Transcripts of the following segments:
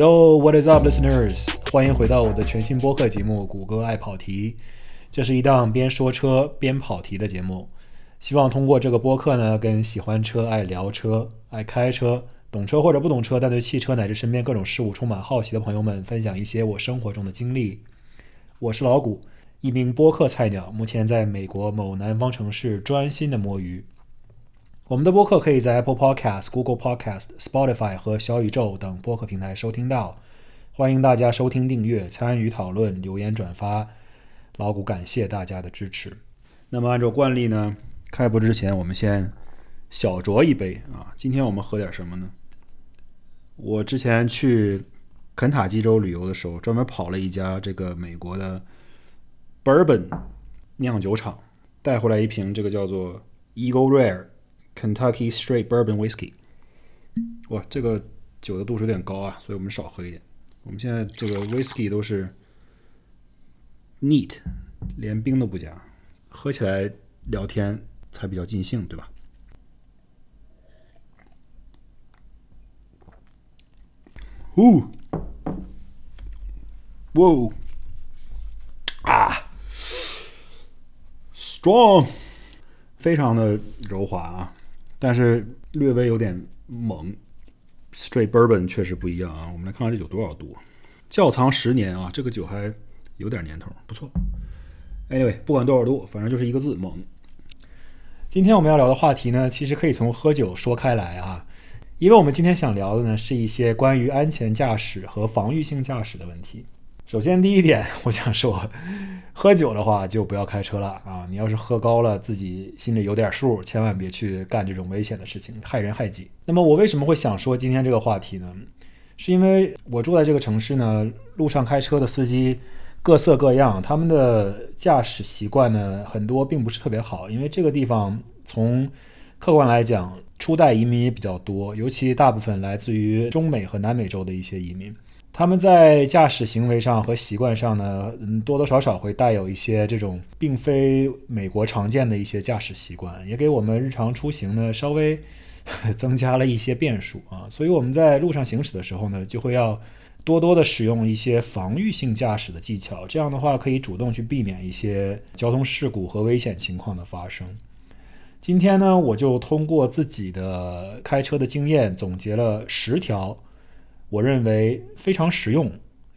Yo, what is up, listeners？欢迎回到我的全新播客节目《谷歌爱跑题》。这是一档边说车边跑题的节目，希望通过这个播客呢，跟喜欢车、爱聊车、爱开车、懂车或者不懂车，但对汽车乃至身边各种事物充满好奇的朋友们，分享一些我生活中的经历。我是老谷，一名播客菜鸟，目前在美国某南方城市专心的摸鱼。我们的播客可以在 Apple Podcast、Google Podcast、Spotify 和小宇宙等播客平台收听到。欢迎大家收听、订阅、参与讨论、留言、转发。老谷感谢大家的支持。那么按照惯例呢，开播之前我们先小酌一杯啊。今天我们喝点什么呢？我之前去肯塔基州旅游的时候，专门跑了一家这个美国的 Bourbon 酿酒厂，带回来一瓶这个叫做 Eagle Rare。Kentucky Straight Bourbon Whiskey，哇，这个酒的度数有点高啊，所以我们少喝一点。我们现在这个 Whiskey 都是 neat，连冰都不加，喝起来聊天才比较尽兴，对吧？呜，哇，啊，strong，非常的柔滑啊。但是略微有点猛，Straight Bourbon 确实不一样啊。我们来看看这酒多少度，窖藏十年啊，这个酒还有点年头，不错。Anyway，不管多少度，反正就是一个字猛。今天我们要聊的话题呢，其实可以从喝酒说开来啊，因为我们今天想聊的呢，是一些关于安全驾驶和防御性驾驶的问题。首先，第一点，我想说，喝酒的话就不要开车了啊！你要是喝高了，自己心里有点数，千万别去干这种危险的事情，害人害己。那么，我为什么会想说今天这个话题呢？是因为我住在这个城市呢，路上开车的司机各色各样，他们的驾驶习惯呢，很多并不是特别好。因为这个地方从客观来讲，初代移民也比较多，尤其大部分来自于中美和南美洲的一些移民。他们在驾驶行为上和习惯上呢，嗯，多多少少会带有一些这种并非美国常见的一些驾驶习惯，也给我们日常出行呢稍微 增加了一些变数啊。所以我们在路上行驶的时候呢，就会要多多的使用一些防御性驾驶的技巧，这样的话可以主动去避免一些交通事故和危险情况的发生。今天呢，我就通过自己的开车的经验，总结了十条。我认为非常实用，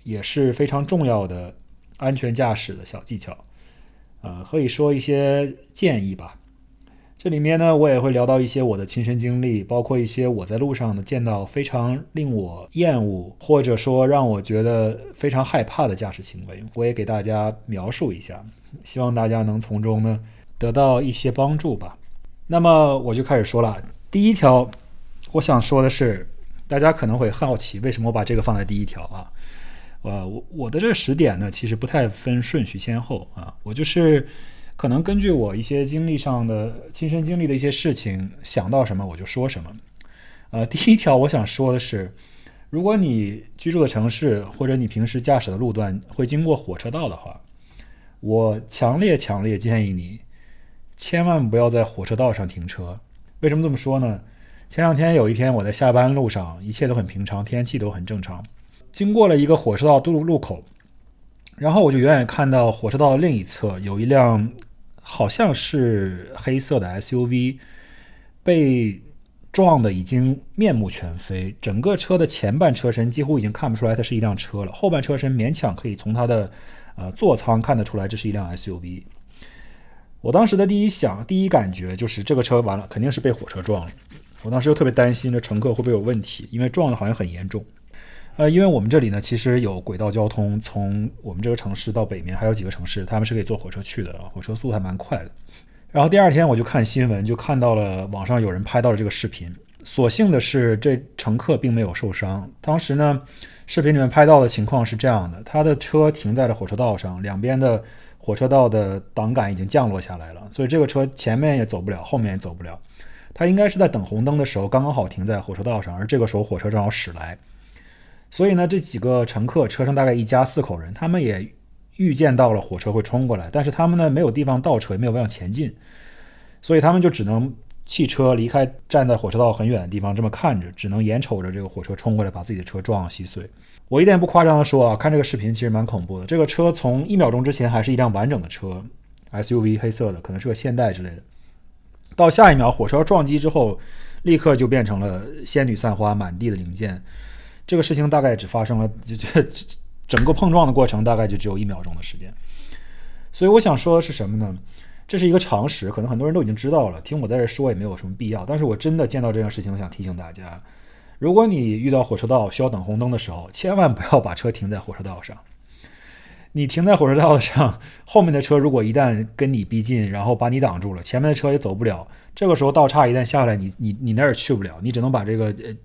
也是非常重要的安全驾驶的小技巧，呃，可以说一些建议吧。这里面呢，我也会聊到一些我的亲身经历，包括一些我在路上呢见到非常令我厌恶，或者说让我觉得非常害怕的驾驶行为，我也给大家描述一下，希望大家能从中呢得到一些帮助吧。那么我就开始说了，第一条，我想说的是。大家可能会好奇，为什么我把这个放在第一条啊？呃，我我的这十点呢，其实不太分顺序先后啊，我就是可能根据我一些经历上的亲身经历的一些事情，想到什么我就说什么。呃，第一条我想说的是，如果你居住的城市或者你平时驾驶的路段会经过火车道的话，我强烈强烈建议你千万不要在火车道上停车。为什么这么说呢？前两天有一天，我在下班路上，一切都很平常，天气都很正常。经过了一个火车道渡路路口，然后我就远远看到火车道的另一侧有一辆好像是黑色的 SUV 被撞的已经面目全非，整个车的前半车身几乎已经看不出来它是一辆车了，后半车身勉强可以从它的呃座舱看得出来这是一辆 SUV。我当时的第一想，第一感觉就是这个车完了，肯定是被火车撞了。我当时就特别担心这乘客会不会有问题，因为撞的好像很严重。呃，因为我们这里呢，其实有轨道交通，从我们这个城市到北面还有几个城市，他们是可以坐火车去的，火车速度还蛮快的。然后第二天我就看新闻，就看到了网上有人拍到了这个视频。所幸的是，这乘客并没有受伤。当时呢，视频里面拍到的情况是这样的：他的车停在了火车道上，两边的火车道的挡杆已经降落下来了，所以这个车前面也走不了，后面也走不了。他应该是在等红灯的时候，刚刚好停在火车道上，而这个时候火车正好驶来，所以呢，这几个乘客车上大概一家四口人，他们也预见到了火车会冲过来，但是他们呢没有地方倒车，也没有办法前进，所以他们就只能汽车离开，站在火车道很远的地方，这么看着，只能眼瞅着这个火车冲过来，把自己的车撞得稀碎。我一点不夸张的说啊，看这个视频其实蛮恐怖的。这个车从一秒钟之前还是一辆完整的车，SUV 黑色的，可能是个现代之类的，到下一秒火车撞击之后，立刻就变成了仙女散花，满地的零件。这个事情大概只发生了，就这整个碰撞的过程大概就只有一秒钟的时间。所以我想说的是什么呢？这是一个常识，可能很多人都已经知道了，听我在这说也没有什么必要。但是我真的见到这件事情，我想提醒大家：如果你遇到火车道需要等红灯的时候，千万不要把车停在火车道上。你停在火车道上，后面的车如果一旦跟你逼近，然后把你挡住了，前面的车也走不了。这个时候道岔一旦下来，你你你那儿去不了，你只能把这个呃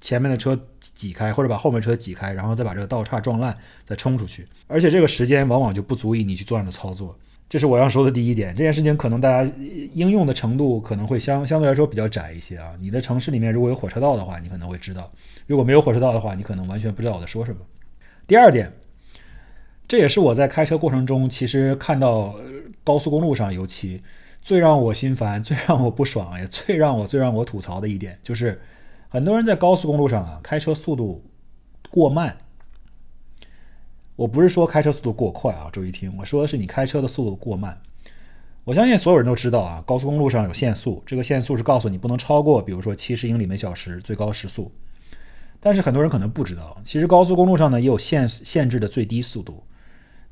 前面的车挤开，或者把后面车挤开，然后再把这个道岔撞烂，再冲出去。而且这个时间往往就不足以你去做这样的操作。这是我要说的第一点，这件事情可能大家应用的程度可能会相相对来说比较窄一些啊。你的城市里面如果有火车道的话，你可能会知道；如果没有火车道的话，你可能完全不知道我在说什么。第二点，这也是我在开车过程中其实看到高速公路上尤其最让我心烦、最让我不爽，也最让我最让我吐槽的一点，就是很多人在高速公路上啊开车速度过慢。我不是说开车速度过快啊，注意听，我说的是你开车的速度过慢。我相信所有人都知道啊，高速公路上有限速，这个限速是告诉你不能超过，比如说七十英里每小时最高时速。但是很多人可能不知道，其实高速公路上呢也有限限制的最低速度。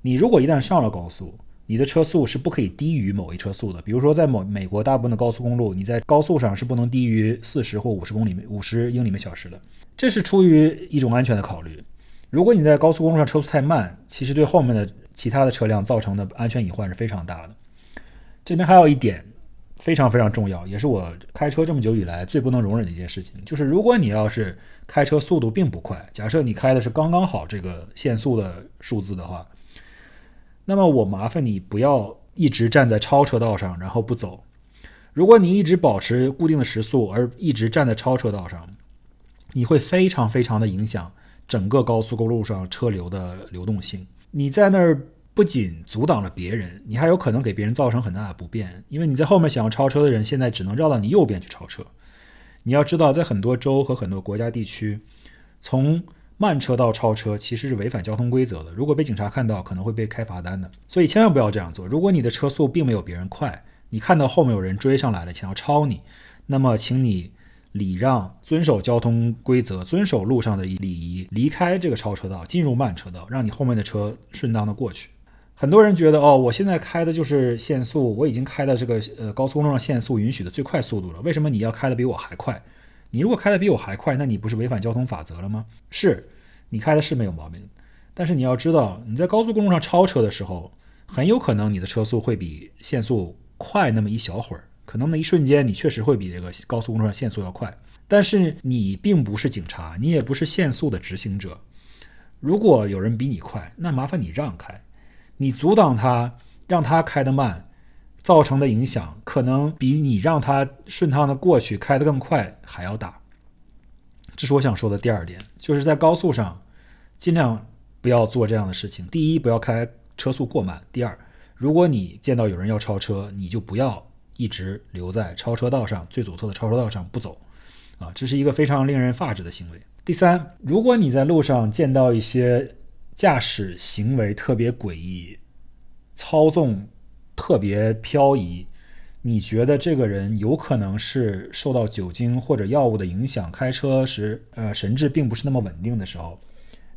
你如果一旦上了高速，你的车速是不可以低于某一车速的。比如说在某美国大部分的高速公路，你在高速上是不能低于四十或五十公里五十英里每小时的。这是出于一种安全的考虑。如果你在高速公路上车速太慢，其实对后面的其他的车辆造成的安全隐患是非常大的。这边还有一点非常非常重要，也是我开车这么久以来最不能容忍的一件事情，就是如果你要是开车速度并不快，假设你开的是刚刚好这个限速的数字的话，那么我麻烦你不要一直站在超车道上然后不走。如果你一直保持固定的时速而一直站在超车道上，你会非常非常的影响。整个高速公路上车流的流动性，你在那儿不仅阻挡了别人，你还有可能给别人造成很大的不便，因为你在后面想要超车的人，现在只能绕到你右边去超车。你要知道，在很多州和很多国家地区，从慢车道超车其实是违反交通规则的，如果被警察看到，可能会被开罚单的。所以千万不要这样做。如果你的车速并没有别人快，你看到后面有人追上来了，想要超你，那么请你。礼让，遵守交通规则，遵守路上的礼仪，离开这个超车道，进入慢车道，让你后面的车顺当的过去。很多人觉得，哦，我现在开的就是限速，我已经开到这个呃高速公路上限速允许的最快速度了，为什么你要开的比我还快？你如果开的比我还快，那你不是违反交通法则了吗？是，你开的是没有毛病，但是你要知道，你在高速公路上超车的时候，很有可能你的车速会比限速快那么一小会儿。可能那一瞬间，你确实会比这个高速公路上限速要快，但是你并不是警察，你也不是限速的执行者。如果有人比你快，那麻烦你让开，你阻挡他，让他开得慢，造成的影响可能比你让它顺畅的过去开得更快还要大。这是我想说的第二点，就是在高速上尽量不要做这样的事情。第一，不要开车速过慢；第二，如果你见到有人要超车，你就不要。一直留在超车道上最左侧的超车道上不走，啊，这是一个非常令人发指的行为。第三，如果你在路上见到一些驾驶行为特别诡异、操纵特别漂移，你觉得这个人有可能是受到酒精或者药物的影响，开车时呃神志并不是那么稳定的时候，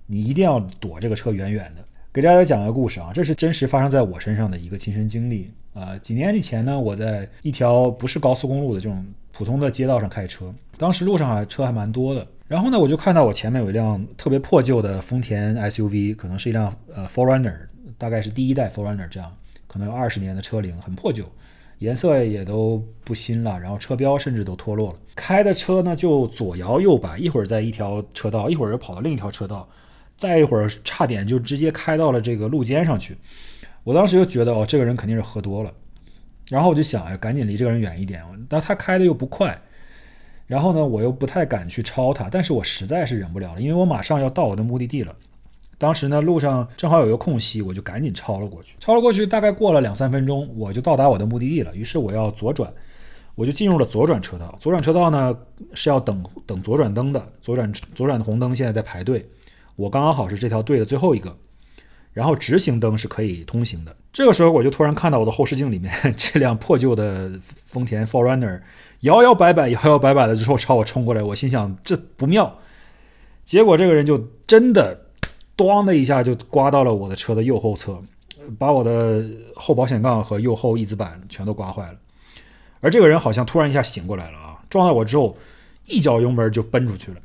你一定要躲这个车远远的。给大家讲个故事啊，这是真实发生在我身上的一个亲身经历。啊，几年以前呢，我在一条不是高速公路的这种普通的街道上开车，当时路上啊车还蛮多的。然后呢，我就看到我前面有一辆特别破旧的丰田 SUV，可能是一辆呃 Forerunner，大概是第一代 Forerunner，这样可能有二十年的车龄，很破旧，颜色也都不新了，然后车标甚至都脱落了。开的车呢就左摇右摆，一会儿在一条车道，一会儿又跑到另一条车道，再一会儿差点就直接开到了这个路肩上去。我当时就觉得，哦，这个人肯定是喝多了，然后我就想，哎，赶紧离这个人远一点。但他开的又不快，然后呢，我又不太敢去超他，但是我实在是忍不了了，因为我马上要到我的目的地了。当时呢，路上正好有一个空隙，我就赶紧超了过去。超了过去，大概过了两三分钟，我就到达我的目的地了。于是我要左转，我就进入了左转车道。左转车道呢是要等等左转灯的，左转左转的红灯现在在排队，我刚刚好是这条队的最后一个。然后直行灯是可以通行的。这个时候我就突然看到我的后视镜里面 这辆破旧的丰田 Forerunner 摇摇摆摆、摇摇摆摆的之后朝我冲过来，我心想这不妙。结果这个人就真的“咣”的一下就刮到了我的车的右后侧，把我的后保险杠和右后翼子板全都刮坏了。而这个人好像突然一下醒过来了啊，撞到我之后一脚油门就奔出去了，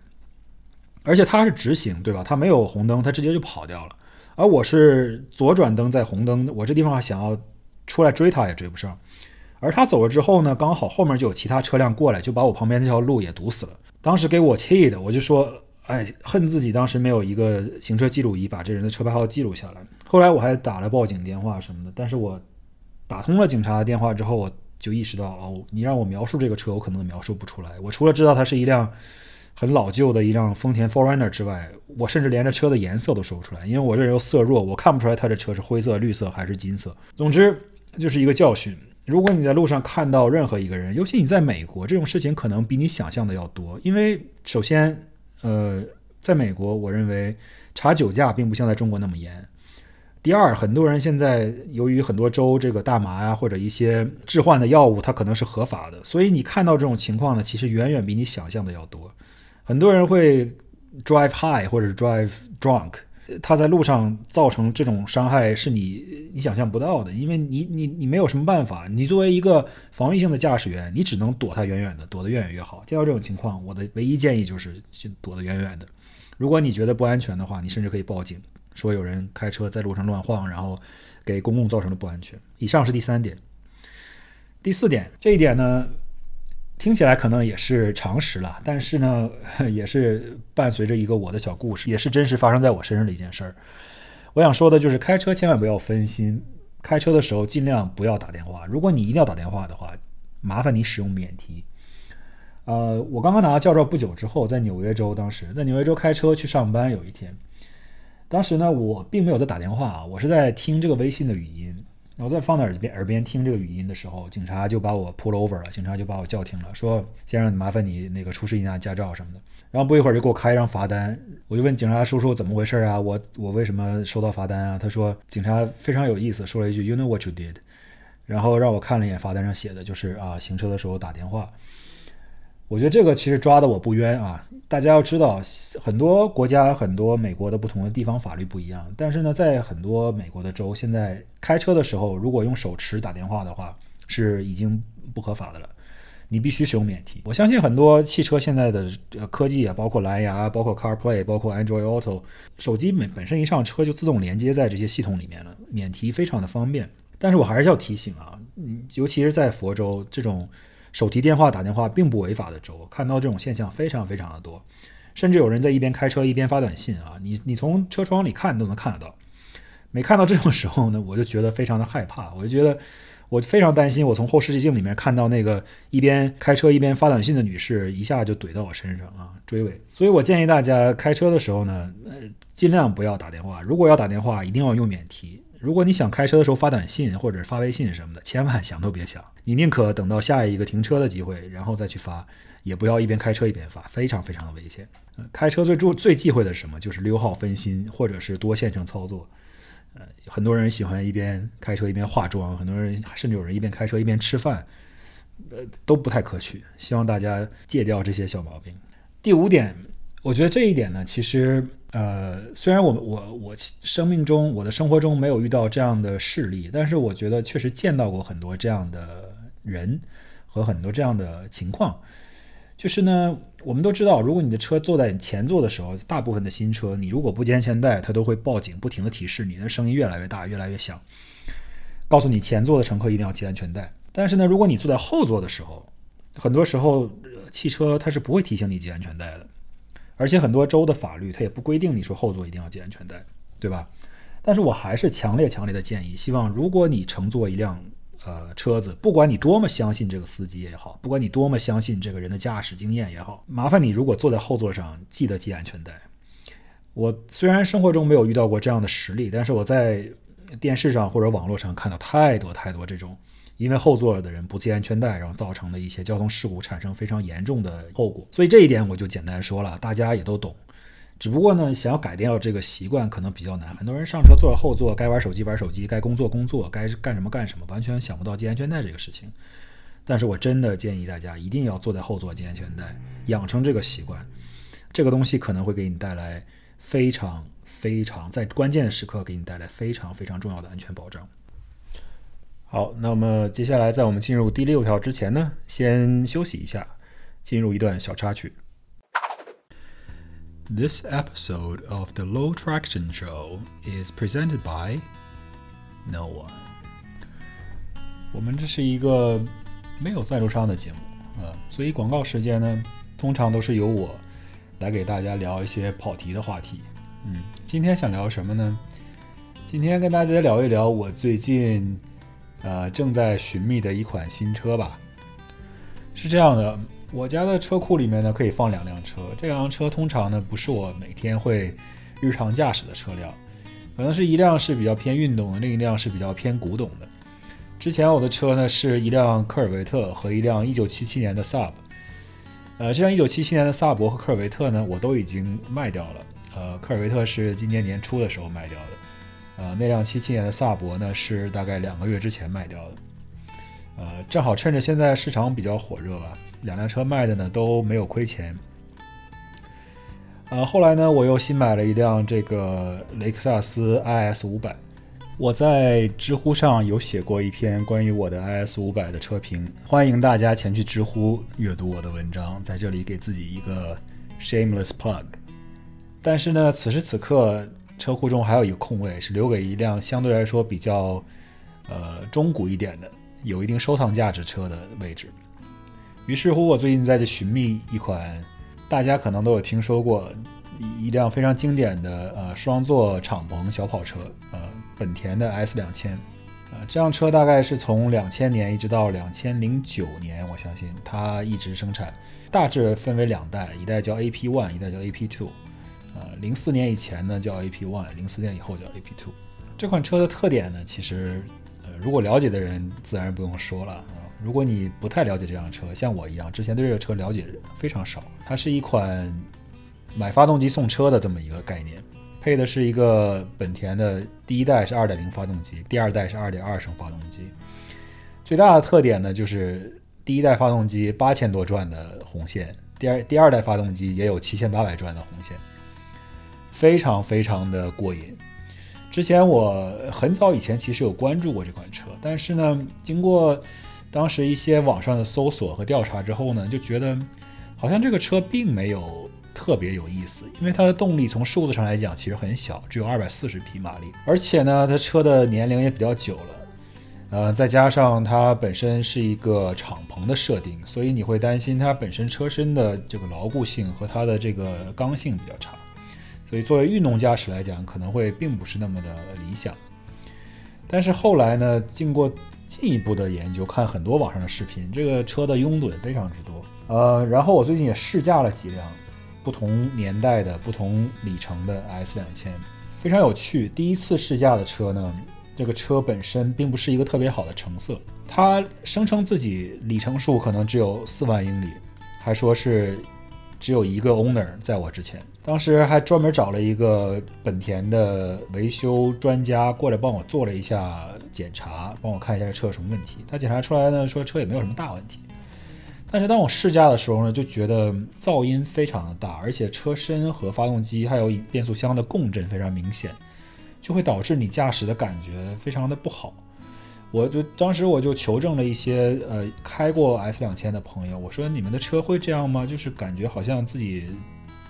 而且他是直行，对吧？他没有红灯，他直接就跑掉了。而我是左转灯在红灯，我这地方想要出来追他也追不上。而他走了之后呢，刚好后面就有其他车辆过来，就把我旁边那条路也堵死了。当时给我气的，我就说：“哎，恨自己当时没有一个行车记录仪把这人的车牌号记录下来。”后来我还打了报警电话什么的，但是我打通了警察的电话之后，我就意识到哦，你让我描述这个车，我可能描述不出来。我除了知道它是一辆。很老旧的一辆丰田 Forerunner 之外，我甚至连这车的颜色都说不出来，因为我这人又色弱，我看不出来他这车是灰色、绿色还是金色。总之就是一个教训：如果你在路上看到任何一个人，尤其你在美国，这种事情可能比你想象的要多。因为首先，呃，在美国，我认为查酒驾并不像在中国那么严。第二，很多人现在由于很多州这个大麻呀或者一些致幻的药物，它可能是合法的，所以你看到这种情况呢，其实远远比你想象的要多。很多人会 drive high 或者 drive drunk，他在路上造成这种伤害是你你想象不到的，因为你你你没有什么办法。你作为一个防御性的驾驶员，你只能躲他远远的，躲得越远越好。见到这种情况，我的唯一建议就是就躲得远远的。如果你觉得不安全的话，你甚至可以报警，说有人开车在路上乱晃，然后给公共造成了不安全。以上是第三点，第四点，这一点呢？听起来可能也是常识了，但是呢，也是伴随着一个我的小故事，也是真实发生在我身上的一件事儿。我想说的就是，开车千万不要分心，开车的时候尽量不要打电话。如果你一定要打电话的话，麻烦你使用免提。呃，我刚刚拿到驾照不久之后，在纽约州，当时在纽约州开车去上班，有一天，当时呢，我并没有在打电话啊，我是在听这个微信的语音。然后再放在耳边耳边听这个语音的时候，警察就把我 pull over 了，警察就把我叫停了，说：“先生，麻烦你那个出示一下驾照什么的。”然后不一会儿就给我开一张罚单，我就问警察叔叔怎么回事啊？我我为什么收到罚单啊？他说警察非常有意思，说了一句 “You know what you did”，然后让我看了一眼罚单上写的，就是啊，行车的时候打电话。我觉得这个其实抓的我不冤啊！大家要知道，很多国家、很多美国的不同的地方法律不一样，但是呢，在很多美国的州，现在开车的时候，如果用手持打电话的话，是已经不合法的了。你必须使用免提。我相信很多汽车现在的科技啊，包括蓝牙、包括 CarPlay、包括 Android Auto，手机本本身一上车就自动连接在这些系统里面了，免提非常的方便。但是我还是要提醒啊，尤其是在佛州这种。手提电话打电话并不违法的州，看到这种现象非常非常的多，甚至有人在一边开车一边发短信啊，你你从车窗里看都能看得到。每看到这种时候呢，我就觉得非常的害怕，我就觉得我非常担心，我从后视镜里面看到那个一边开车一边发短信的女士一下就怼到我身上啊，追尾。所以我建议大家开车的时候呢，呃，尽量不要打电话，如果要打电话，一定要用免提。如果你想开车的时候发短信或者发微信什么的，千万想都别想。你宁可等到下一个停车的机会，然后再去发，也不要一边开车一边发，非常非常的危险。开车最注最忌讳的是什么？就是溜号分心，或者是多线程操作。呃，很多人喜欢一边开车一边化妆，很多人甚至有人一边开车一边吃饭，呃，都不太可取。希望大家戒掉这些小毛病。第五点，我觉得这一点呢，其实。呃，虽然我我我生命中我的生活中没有遇到这样的事例，但是我觉得确实见到过很多这样的人和很多这样的情况。就是呢，我们都知道，如果你的车坐在前座的时候，大部分的新车，你如果不系安全带，它都会报警，不停的提示你，那声音越来越大，越来越响，告诉你前座的乘客一定要系安全带。但是呢，如果你坐在后座的时候，很多时候汽车它是不会提醒你系安全带的。而且很多州的法律，它也不规定你说后座一定要系安全带，对吧？但是我还是强烈强烈的建议，希望如果你乘坐一辆呃车子，不管你多么相信这个司机也好，不管你多么相信这个人的驾驶经验也好，麻烦你如果坐在后座上，记得系安全带。我虽然生活中没有遇到过这样的实例，但是我在电视上或者网络上看到太多太多这种因为后座的人不系安全带，然后造成的一些交通事故产生非常严重的后果。所以这一点我就简单说了，大家也都懂。只不过呢，想要改掉这个习惯可能比较难。很多人上车坐在后座，该玩手机玩手机，该工作工作，该干什么干什么，完全想不到系安全带这个事情。但是我真的建议大家一定要坐在后座系安全带，养成这个习惯。这个东西可能会给你带来非常非常在关键时刻给你带来非常非常重要的安全保障。好，那么接下来在我们进入第六条之前呢，先休息一下，进入一段小插曲。This episode of the Low Traction Show is presented by No One。我们这是一个没有赞助商的节目啊，所以广告时间呢，通常都是由我来给大家聊一些跑题的话题。嗯，今天想聊什么呢？今天跟大家聊一聊我最近呃正在寻觅的一款新车吧。是这样的。我家的车库里面呢，可以放两辆车。这辆车通常呢，不是我每天会日常驾驶的车辆，可能是一辆是比较偏运动的，另一辆是比较偏古董的。之前我的车呢，是一辆科尔维特和一辆1977年的 Sub。呃，这辆1977年的萨博和科尔维特呢，我都已经卖掉了。呃，科尔维特是今年年初的时候卖掉的。呃，那辆77年的萨博呢，是大概两个月之前卖掉的。呃，正好趁着现在市场比较火热吧。两辆车卖的呢都没有亏钱，呃，后来呢我又新买了一辆这个雷克萨斯 IS 五百，我在知乎上有写过一篇关于我的 IS 五百的车评，欢迎大家前去知乎阅读我的文章，在这里给自己一个 shameless plug。但是呢，此时此刻车库中还有一个空位，是留给一辆相对来说比较呃中古一点的、有一定收藏价值车的位置。于是乎，我最近在这寻觅一款大家可能都有听说过一一辆非常经典的呃双座敞篷小跑车，呃，本田的 S 两千，呃，这辆车大概是从两千年一直到两千零九年，我相信它一直生产，大致分为两代，一代叫 AP One，一代叫 AP Two，呃，零四年以前呢叫 AP One，零四年以后叫 AP Two。这款车的特点呢，其实呃，如果了解的人自然不用说了啊。如果你不太了解这辆车，像我一样，之前对这个车了解非常少。它是一款买发动机送车的这么一个概念，配的是一个本田的第一代是2.0发动机，第二代是2.2升发动机。最大的特点呢，就是第一代发动机八千多转的红线，第二第二代发动机也有七千八百转的红线，非常非常的过瘾。之前我很早以前其实有关注过这款车，但是呢，经过当时一些网上的搜索和调查之后呢，就觉得好像这个车并没有特别有意思，因为它的动力从数字上来讲其实很小，只有二百四十匹马力，而且呢，它车的年龄也比较久了，呃，再加上它本身是一个敞篷的设定，所以你会担心它本身车身的这个牢固性和它的这个刚性比较差，所以作为运动驾驶来讲，可能会并不是那么的理想。但是后来呢，经过进一步的研究，看很多网上的视频，这个车的拥趸非常之多。呃，然后我最近也试驾了几辆不同年代的不同里程的 S 两千，非常有趣。第一次试驾的车呢，这个车本身并不是一个特别好的成色，它声称自己里程数可能只有四万英里，还说是。只有一个 owner 在我之前，当时还专门找了一个本田的维修专家过来帮我做了一下检查，帮我看一下这车有什么问题。他检查出来呢，说车也没有什么大问题。但是当我试驾的时候呢，就觉得噪音非常的大，而且车身和发动机还有变速箱的共振非常明显，就会导致你驾驶的感觉非常的不好。我就当时我就求证了一些呃开过 S 两千的朋友，我说你们的车会这样吗？就是感觉好像自己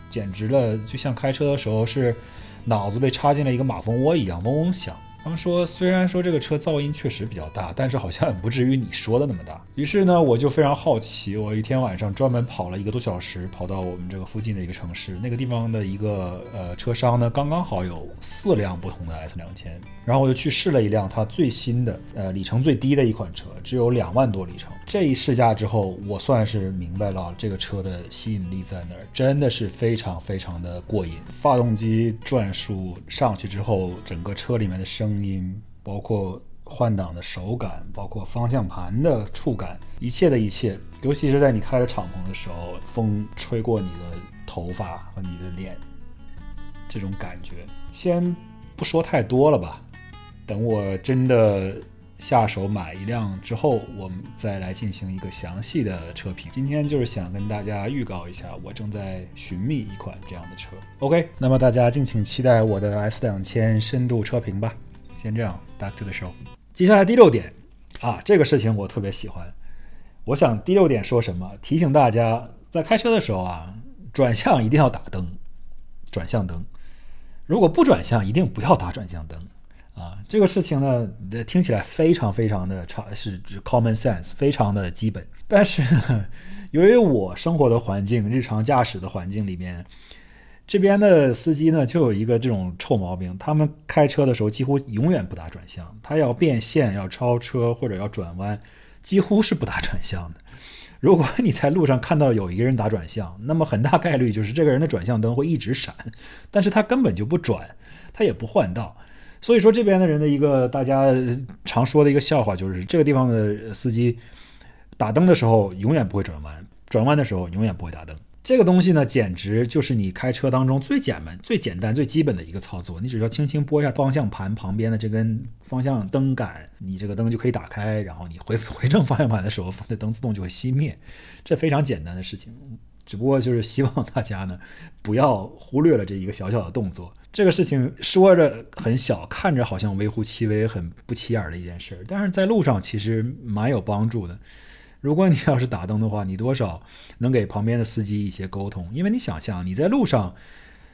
简直了，就像开车的时候是脑子被插进了一个马蜂窝一样，嗡嗡响。他们说，虽然说这个车噪音确实比较大，但是好像不至于你说的那么大。于是呢，我就非常好奇，我一天晚上专门跑了一个多小时，跑到我们这个附近的一个城市，那个地方的一个呃车商呢，刚刚好有四辆不同的 S 两千，然后我就去试了一辆它最新的，呃里程最低的一款车，只有两万多里程。这一试驾之后，我算是明白了这个车的吸引力在哪儿，真的是非常非常的过瘾。发动机转速上去之后，整个车里面的声音，包括换挡的手感，包括方向盘的触感，一切的一切，尤其是在你开着敞篷的时候，风吹过你的头发和你的脸，这种感觉，先不说太多了吧，等我真的。下手买一辆之后，我们再来进行一个详细的车评。今天就是想跟大家预告一下，我正在寻觅一款这样的车。OK，那么大家敬请期待我的 S 两千深度车评吧。先这样，Back to the show。接下来第六点啊，这个事情我特别喜欢。我想第六点说什么？提醒大家在开车的时候啊，转向一定要打灯，转向灯。如果不转向，一定不要打转向灯。啊，这个事情呢，听起来非常非常的常是 common sense，非常的基本。但是呢，由于我生活的环境、日常驾驶的环境里面，这边的司机呢就有一个这种臭毛病，他们开车的时候几乎永远不打转向，他要变线、要超车或者要转弯，几乎是不打转向的。如果你在路上看到有一个人打转向，那么很大概率就是这个人的转向灯会一直闪，但是他根本就不转，他也不换道。所以说，这边的人的一个大家常说的一个笑话，就是这个地方的司机打灯的时候永远不会转弯，转弯的时候永远不会打灯。这个东西呢，简直就是你开车当中最简单、最简单、最基本的一个操作。你只要轻轻拨一下方向盘旁边的这根方向灯杆，你这个灯就可以打开。然后你回回正方向盘的时候，这灯自动就会熄灭。这非常简单的事情，只不过就是希望大家呢不要忽略了这一个小小的动作。这个事情说着很小，看着好像微乎其微、很不起眼的一件事，但是在路上其实蛮有帮助的。如果你要是打灯的话，你多少能给旁边的司机一些沟通，因为你想象你在路上，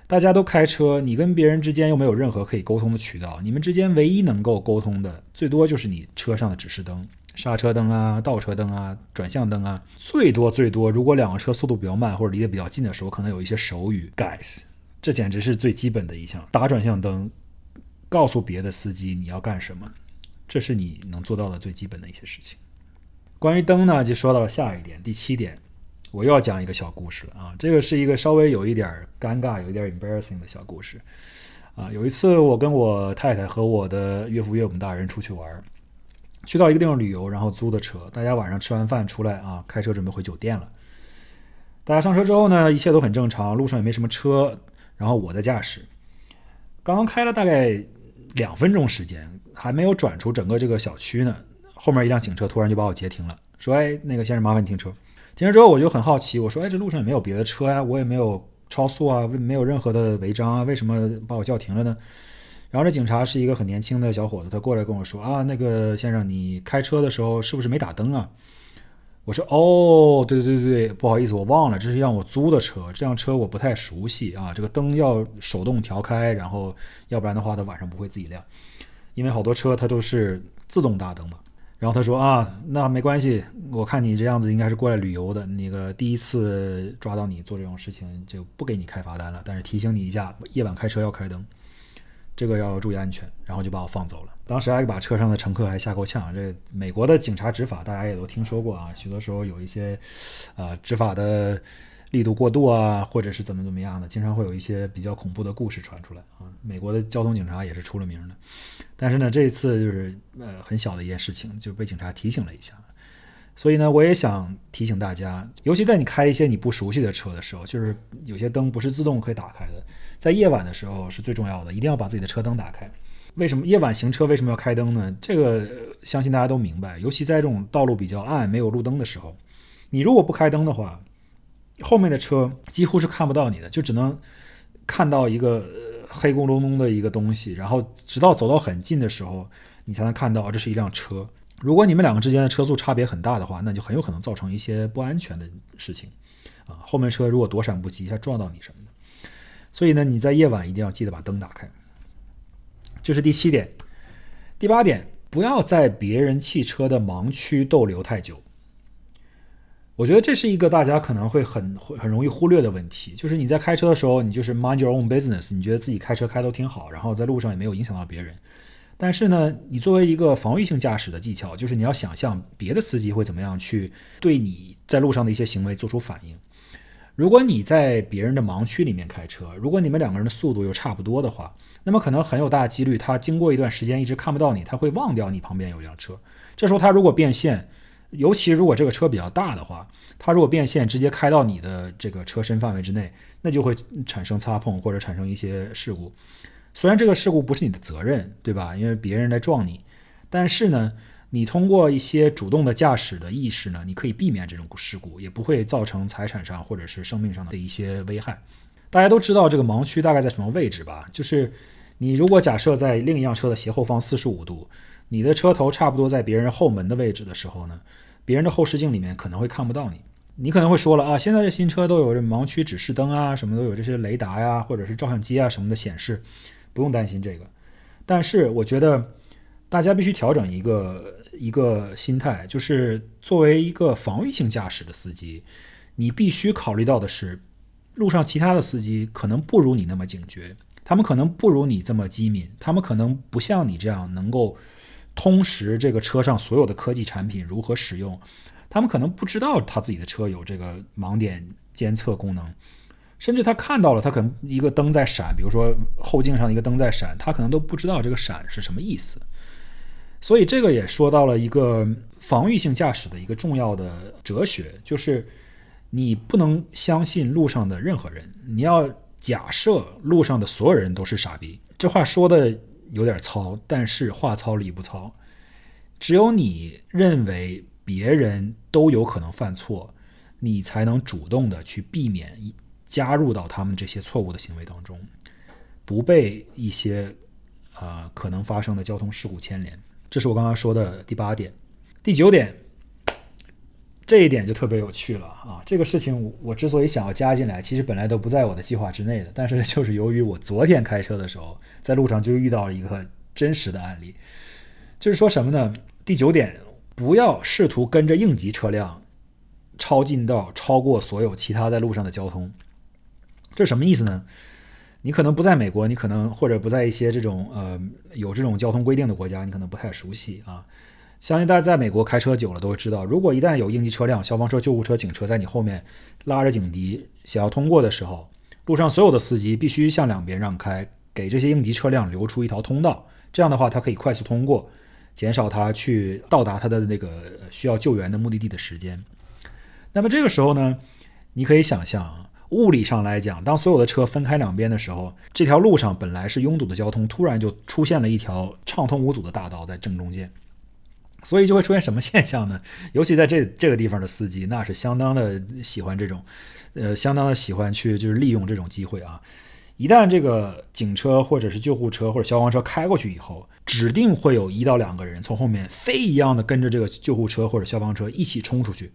大家都开车，你跟别人之间又没有任何可以沟通的渠道，你们之间唯一能够沟通的，最多就是你车上的指示灯、刹车灯啊、倒车灯啊、转向灯啊，最多最多，如果两个车速度比较慢或者离得比较近的时候，可能有一些手语，guys。这简直是最基本的一项，打转向灯，告诉别的司机你要干什么，这是你能做到的最基本的一些事情。关于灯呢，就说到了下一点，第七点，我又要讲一个小故事了啊，这个是一个稍微有一点尴尬、有一点 embarrassing 的小故事啊。有一次，我跟我太太和我的岳父岳母大人出去玩，去到一个地方旅游，然后租的车，大家晚上吃完饭出来啊，开车准备回酒店了。大家上车之后呢，一切都很正常，路上也没什么车。然后我在驾驶，刚刚开了大概两分钟时间，还没有转出整个这个小区呢，后面一辆警车突然就把我截停了，说：“哎，那个先生，麻烦你停车。”停车之后我就很好奇，我说：“哎，这路上也没有别的车呀，我也没有超速啊，没有任何的违章啊，为什么把我叫停了呢？”然后这警察是一个很年轻的小伙子，他过来跟我说：“啊，那个先生，你开车的时候是不是没打灯啊？”我说哦，对对对对，不好意思，我忘了，这是让我租的车，这辆车我不太熟悉啊。这个灯要手动调开，然后要不然的话，它晚上不会自己亮，因为好多车它都是自动大灯嘛。然后他说啊，那没关系，我看你这样子应该是过来旅游的，那个第一次抓到你做这种事情，就不给你开罚单了，但是提醒你一下，夜晚开车要开灯。这个要注意安全，然后就把我放走了。当时还把车上的乘客还吓够呛。这美国的警察执法，大家也都听说过啊，许多时候有一些，呃，执法的力度过度啊，或者是怎么怎么样的，经常会有一些比较恐怖的故事传出来啊。美国的交通警察也是出了名的。但是呢，这一次就是呃很小的一件事情，就被警察提醒了一下。所以呢，我也想提醒大家，尤其在你开一些你不熟悉的车的时候，就是有些灯不是自动可以打开的。在夜晚的时候是最重要的，一定要把自己的车灯打开。为什么夜晚行车为什么要开灯呢？这个相信大家都明白。尤其在这种道路比较暗、没有路灯的时候，你如果不开灯的话，后面的车几乎是看不到你的，就只能看到一个黑咕隆咚的一个东西。然后直到走到很近的时候，你才能看到这是一辆车。如果你们两个之间的车速差别很大的话，那就很有可能造成一些不安全的事情啊。后面车如果躲闪不及，一下撞到你什么的。所以呢，你在夜晚一定要记得把灯打开。这是第七点。第八点，不要在别人汽车的盲区逗留太久。我觉得这是一个大家可能会很很容易忽略的问题，就是你在开车的时候，你就是 mind your own business，你觉得自己开车开都挺好，然后在路上也没有影响到别人。但是呢，你作为一个防御性驾驶的技巧，就是你要想象别的司机会怎么样去对你在路上的一些行为做出反应。如果你在别人的盲区里面开车，如果你们两个人的速度又差不多的话，那么可能很有大几率，他经过一段时间一直看不到你，他会忘掉你旁边有辆车。这时候他如果变线，尤其如果这个车比较大的话，他如果变线直接开到你的这个车身范围之内，那就会产生擦碰或者产生一些事故。虽然这个事故不是你的责任，对吧？因为别人来撞你，但是呢。你通过一些主动的驾驶的意识呢，你可以避免这种事故，也不会造成财产上或者是生命上的一些危害。大家都知道这个盲区大概在什么位置吧？就是你如果假设在另一辆车的斜后方四十五度，你的车头差不多在别人后门的位置的时候呢，别人的后视镜里面可能会看不到你。你可能会说了啊，现在这新车都有这盲区指示灯啊，什么都有这些雷达呀，或者是照相机啊什么的显示，不用担心这个。但是我觉得。大家必须调整一个一个心态，就是作为一个防御性驾驶的司机，你必须考虑到的是，路上其他的司机可能不如你那么警觉，他们可能不如你这么机敏，他们可能不像你这样能够通识这个车上所有的科技产品如何使用，他们可能不知道他自己的车有这个盲点监测功能，甚至他看到了，他可能一个灯在闪，比如说后镜上的一个灯在闪，他可能都不知道这个闪是什么意思。所以这个也说到了一个防御性驾驶的一个重要的哲学，就是你不能相信路上的任何人，你要假设路上的所有人都是傻逼。这话说的有点糙，但是话糙理不糙。只有你认为别人都有可能犯错，你才能主动的去避免加入到他们这些错误的行为当中，不被一些呃可能发生的交通事故牵连。这是我刚刚说的第八点，第九点，这一点就特别有趣了啊！这个事情我之所以想要加进来，其实本来都不在我的计划之内的，但是就是由于我昨天开车的时候，在路上就遇到了一个真实的案例，就是说什么呢？第九点，不要试图跟着应急车辆超近道，超过所有其他在路上的交通。这什么意思呢？你可能不在美国，你可能或者不在一些这种呃有这种交通规定的国家，你可能不太熟悉啊。相信大家在美国开车久了都会知道，如果一旦有应急车辆、消防车、救护车、警车在你后面拉着警笛想要通过的时候，路上所有的司机必须向两边让开，给这些应急车辆留出一条通道。这样的话，它可以快速通过，减少它去到达它的那个需要救援的目的地的时间。那么这个时候呢，你可以想象啊。物理上来讲，当所有的车分开两边的时候，这条路上本来是拥堵的交通，突然就出现了一条畅通无阻的大道在正中间，所以就会出现什么现象呢？尤其在这这个地方的司机，那是相当的喜欢这种，呃，相当的喜欢去就是利用这种机会啊。一旦这个警车或者是救护车或者消防车开过去以后，指定会有一到两个人从后面飞一样的跟着这个救护车或者消防车一起冲出去。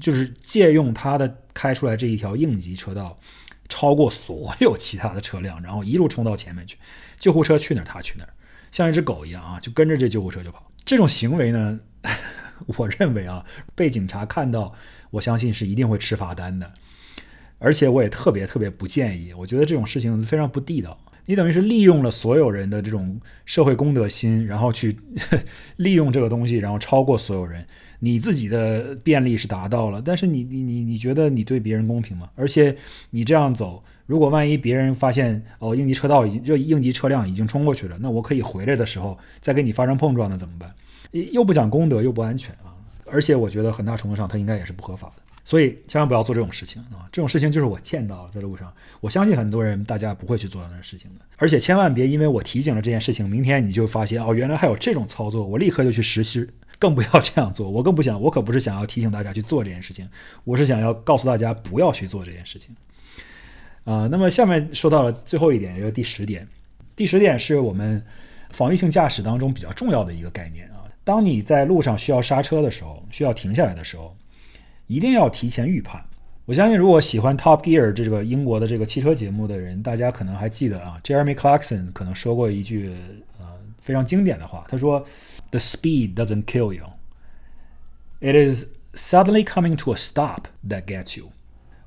就是借用他的开出来这一条应急车道，超过所有其他的车辆，然后一路冲到前面去。救护车去哪儿，他去哪儿，像一只狗一样啊，就跟着这救护车就跑。这种行为呢，我认为啊，被警察看到，我相信是一定会吃罚单的。而且我也特别特别不建议，我觉得这种事情非常不地道。你等于是利用了所有人的这种社会公德心，然后去 利用这个东西，然后超过所有人。你自己的便利是达到了，但是你你你你觉得你对别人公平吗？而且你这样走，如果万一别人发现哦应急车道已经这应急车辆已经冲过去了，那我可以回来的时候再跟你发生碰撞，那怎么办？又不讲公德，又不安全啊！而且我觉得很大程度上它应该也是不合法的，所以千万不要做这种事情啊！这种事情就是我见到了在路上，我相信很多人大家不会去做这样的事情的。而且千万别因为我提醒了这件事情，明天你就发现哦原来还有这种操作，我立刻就去实施。更不要这样做，我更不想，我可不是想要提醒大家去做这件事情，我是想要告诉大家不要去做这件事情。啊，那么下面说到了最后一点，也就是第十点。第十点是我们防御性驾驶当中比较重要的一个概念啊。当你在路上需要刹车的时候，需要停下来的时候，一定要提前预判。我相信，如果喜欢 Top Gear 这个英国的这个汽车节目的人，大家可能还记得啊，Jeremy Clarkson 可能说过一句呃非常经典的话，他说。The speed doesn't kill you. It is suddenly coming to a stop that gets you.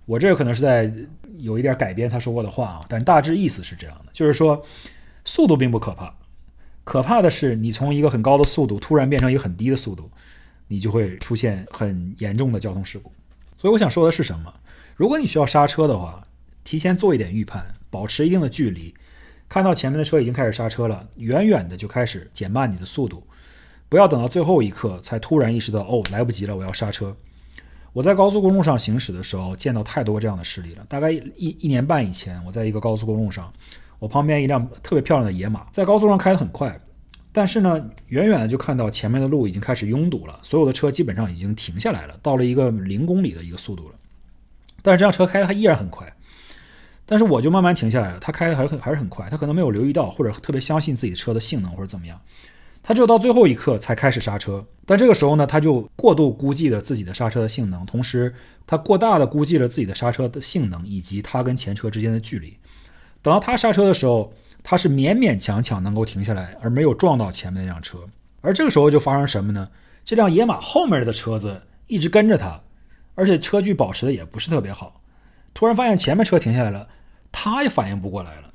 我这可能是在有一点改编他说过的话啊，但大致意思是这样的，就是说速度并不可怕，可怕的是你从一个很高的速度突然变成一个很低的速度，你就会出现很严重的交通事故。所以我想说的是什么？如果你需要刹车的话，提前做一点预判，保持一定的距离，看到前面的车已经开始刹车了，远远的就开始减慢你的速度，不要等到最后一刻才突然意识到哦，来不及了，我要刹车。我在高速公路上行驶的时候，见到太多这样的事例了。大概一一年半以前，我在一个高速公路上，我旁边一辆特别漂亮的野马，在高速上开得很快，但是呢，远远的就看到前面的路已经开始拥堵了，所有的车基本上已经停下来了，到了一个零公里的一个速度了。但是这辆车开的还依然很快，但是我就慢慢停下来了，他开的还是很还是很快，他可能没有留意到，或者特别相信自己车的性能或者怎么样。他只有到最后一刻才开始刹车，但这个时候呢，他就过度估计了自己的刹车的性能，同时他过大的估计了自己的刹车的性能以及他跟前车之间的距离。等到他刹车的时候，他是勉勉强强能够停下来，而没有撞到前面那辆车。而这个时候就发生什么呢？这辆野马后面的车子一直跟着他，而且车距保持的也不是特别好。突然发现前面车停下来了，他也反应不过来了。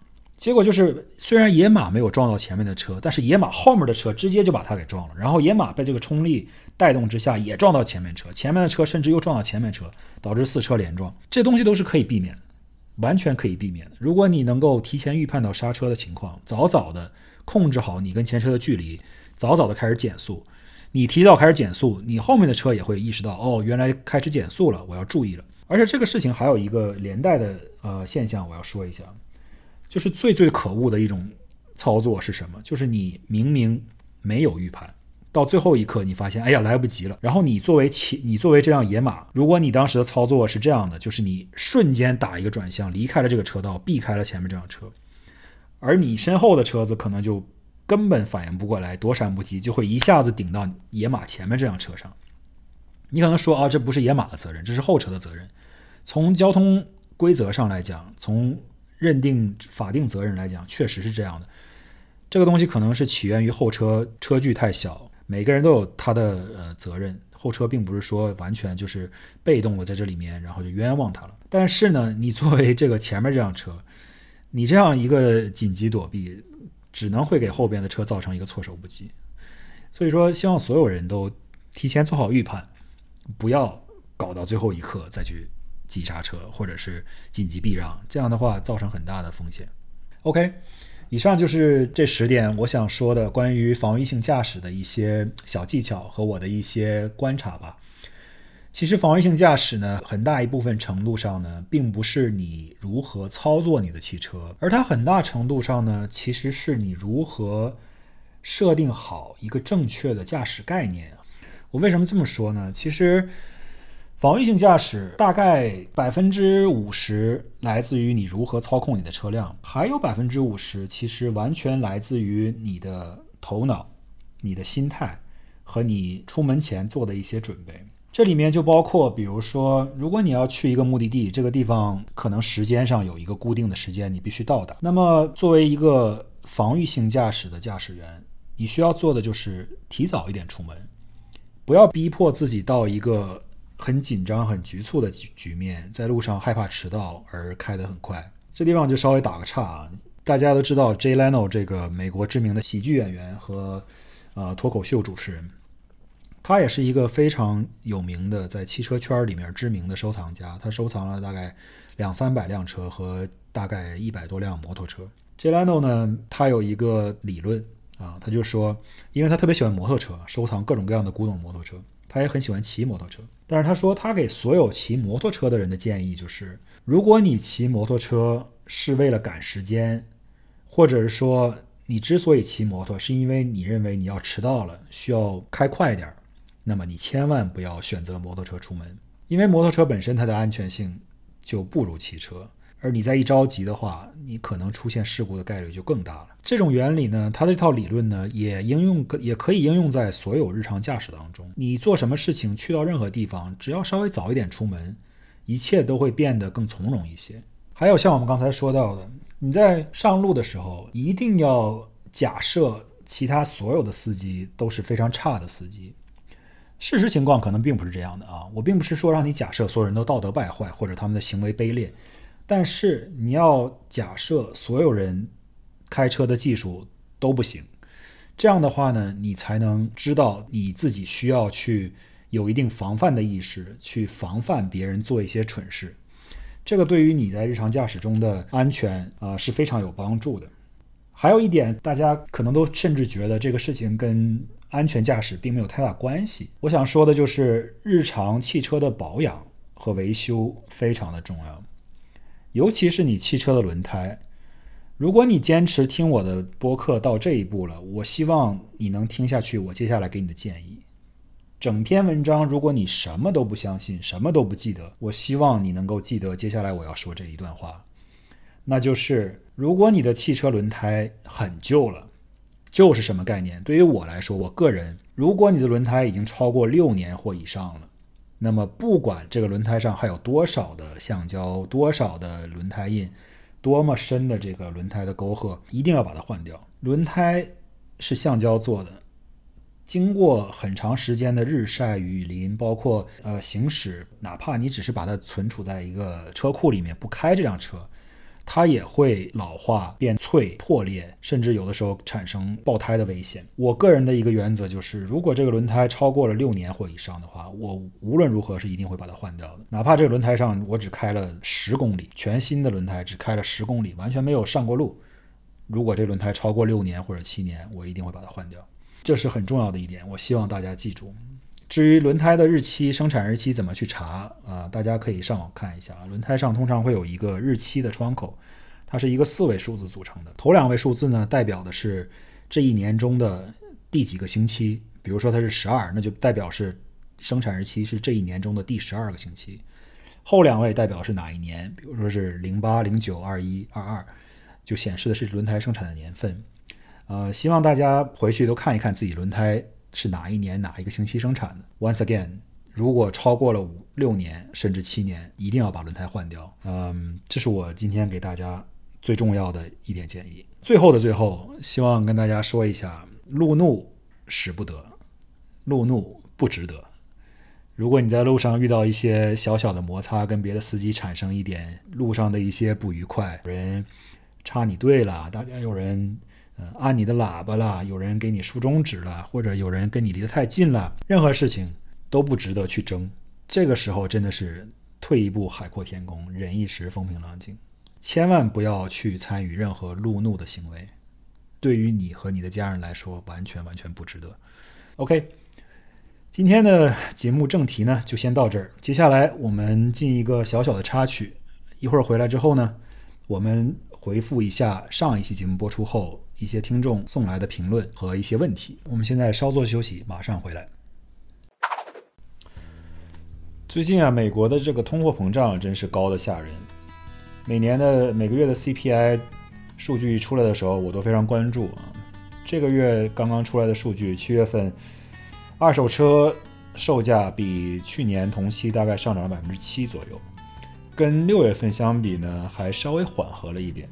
结果就是，虽然野马没有撞到前面的车，但是野马后面的车直接就把它给撞了。然后野马被这个冲力带动之下，也撞到前面车，前面的车甚至又撞到前面车，导致四车连撞。这东西都是可以避免的，完全可以避免的。如果你能够提前预判到刹车的情况，早早的控制好你跟前车的距离，早早的开始减速，你提早开始减速，你后面的车也会意识到，哦，原来开始减速了，我要注意了。而且这个事情还有一个连带的呃现象，我要说一下。就是最最可恶的一种操作是什么？就是你明明没有预判，到最后一刻你发现，哎呀，来不及了。然后你作为骑，你作为这辆野马，如果你当时的操作是这样的，就是你瞬间打一个转向，离开了这个车道，避开了前面这辆车，而你身后的车子可能就根本反应不过来，躲闪不及，就会一下子顶到野马前面这辆车上。你可能说啊，这不是野马的责任，这是后车的责任。从交通规则上来讲，从认定法定责任来讲，确实是这样的。这个东西可能是起源于后车车距太小，每个人都有他的呃责任。后车并不是说完全就是被动的在这里面，然后就冤枉他了。但是呢，你作为这个前面这辆车，你这样一个紧急躲避，只能会给后边的车造成一个措手不及。所以说，希望所有人都提前做好预判，不要搞到最后一刻再去。急刹车或者是紧急避让，这样的话造成很大的风险。OK，以上就是这十点我想说的关于防御性驾驶的一些小技巧和我的一些观察吧。其实防御性驾驶呢，很大一部分程度上呢，并不是你如何操作你的汽车，而它很大程度上呢，其实是你如何设定好一个正确的驾驶概念。我为什么这么说呢？其实。防御性驾驶大概百分之五十来自于你如何操控你的车辆，还有百分之五十其实完全来自于你的头脑、你的心态和你出门前做的一些准备。这里面就包括，比如说，如果你要去一个目的地，这个地方可能时间上有一个固定的时间，你必须到达。那么，作为一个防御性驾驶的驾驶员，你需要做的就是提早一点出门，不要逼迫自己到一个。很紧张、很局促的局局面，在路上害怕迟到而开得很快。这地方就稍微打个岔啊，大家都知道 Jay Leno 这个美国知名的喜剧演员和呃脱口秀主持人，他也是一个非常有名的在汽车圈里面知名的收藏家。他收藏了大概两三百辆车和大概一百多辆摩托车。Jay Leno 呢，他有一个理论啊，他就说，因为他特别喜欢摩托车，收藏各种各样的古董摩托车。他也很喜欢骑摩托车，但是他说他给所有骑摩托车的人的建议就是：如果你骑摩托车是为了赶时间，或者是说你之所以骑摩托是因为你认为你要迟到了，需要开快点儿，那么你千万不要选择摩托车出门，因为摩托车本身它的安全性就不如汽车。而你再一着急的话，你可能出现事故的概率就更大了。这种原理呢，它的这套理论呢，也应用也可以应用在所有日常驾驶当中。你做什么事情，去到任何地方，只要稍微早一点出门，一切都会变得更从容一些。还有像我们刚才说到的，你在上路的时候，一定要假设其他所有的司机都是非常差的司机。事实情况可能并不是这样的啊，我并不是说让你假设所有人都道德败坏或者他们的行为卑劣。但是你要假设所有人开车的技术都不行，这样的话呢，你才能知道你自己需要去有一定防范的意识，去防范别人做一些蠢事。这个对于你在日常驾驶中的安全啊是非常有帮助的。还有一点，大家可能都甚至觉得这个事情跟安全驾驶并没有太大关系。我想说的就是，日常汽车的保养和维修非常的重要，尤其是你汽车的轮胎。如果你坚持听我的播客到这一步了，我希望你能听下去。我接下来给你的建议，整篇文章，如果你什么都不相信，什么都不记得，我希望你能够记得接下来我要说这一段话，那就是：如果你的汽车轮胎很旧了，旧是什么概念？对于我来说，我个人，如果你的轮胎已经超过六年或以上了，那么不管这个轮胎上还有多少的橡胶，多少的轮胎印。多么深的这个轮胎的沟壑，一定要把它换掉。轮胎是橡胶做的，经过很长时间的日晒雨淋，包括呃行驶，哪怕你只是把它存储在一个车库里面不开这辆车。它也会老化、变脆、破裂，甚至有的时候产生爆胎的危险。我个人的一个原则就是，如果这个轮胎超过了六年或以上的话，我无论如何是一定会把它换掉的。哪怕这个轮胎上我只开了十公里，全新的轮胎只开了十公里，完全没有上过路。如果这轮胎超过六年或者七年，我一定会把它换掉。这是很重要的一点，我希望大家记住。至于轮胎的日期、生产日期怎么去查啊？大家可以上网看一下啊。轮胎上通常会有一个日期的窗口，它是一个四位数字组成的。头两位数字呢，代表的是这一年中的第几个星期。比如说它是十二，那就代表是生产日期是这一年中的第十二个星期。后两位代表是哪一年？比如说是零八、零九、二一、二二，就显示的是轮胎生产的年份。呃，希望大家回去都看一看自己轮胎。是哪一年哪一个星期生产的？Once again，如果超过了五六年甚至七年，一定要把轮胎换掉。嗯，这是我今天给大家最重要的一点建议。最后的最后，希望跟大家说一下：路怒使不得，路怒不值得。如果你在路上遇到一些小小的摩擦，跟别的司机产生一点路上的一些不愉快，有人插你队了，大家有人。按你的喇叭了，有人给你竖中指了，或者有人跟你离得太近了，任何事情都不值得去争。这个时候真的是退一步海阔天空，忍一时风平浪静。千万不要去参与任何路怒的行为，对于你和你的家人来说，完全完全不值得。OK，今天的节目正题呢就先到这儿，接下来我们进一个小小的插曲，一会儿回来之后呢，我们回复一下上一期节目播出后。一些听众送来的评论和一些问题，我们现在稍作休息，马上回来。最近啊，美国的这个通货膨胀真是高的吓人。每年的每个月的 CPI 数据一出来的时候，我都非常关注啊。这个月刚刚出来的数据，七月份二手车售价比去年同期大概上涨了百分之七左右，跟六月份相比呢，还稍微缓和了一点。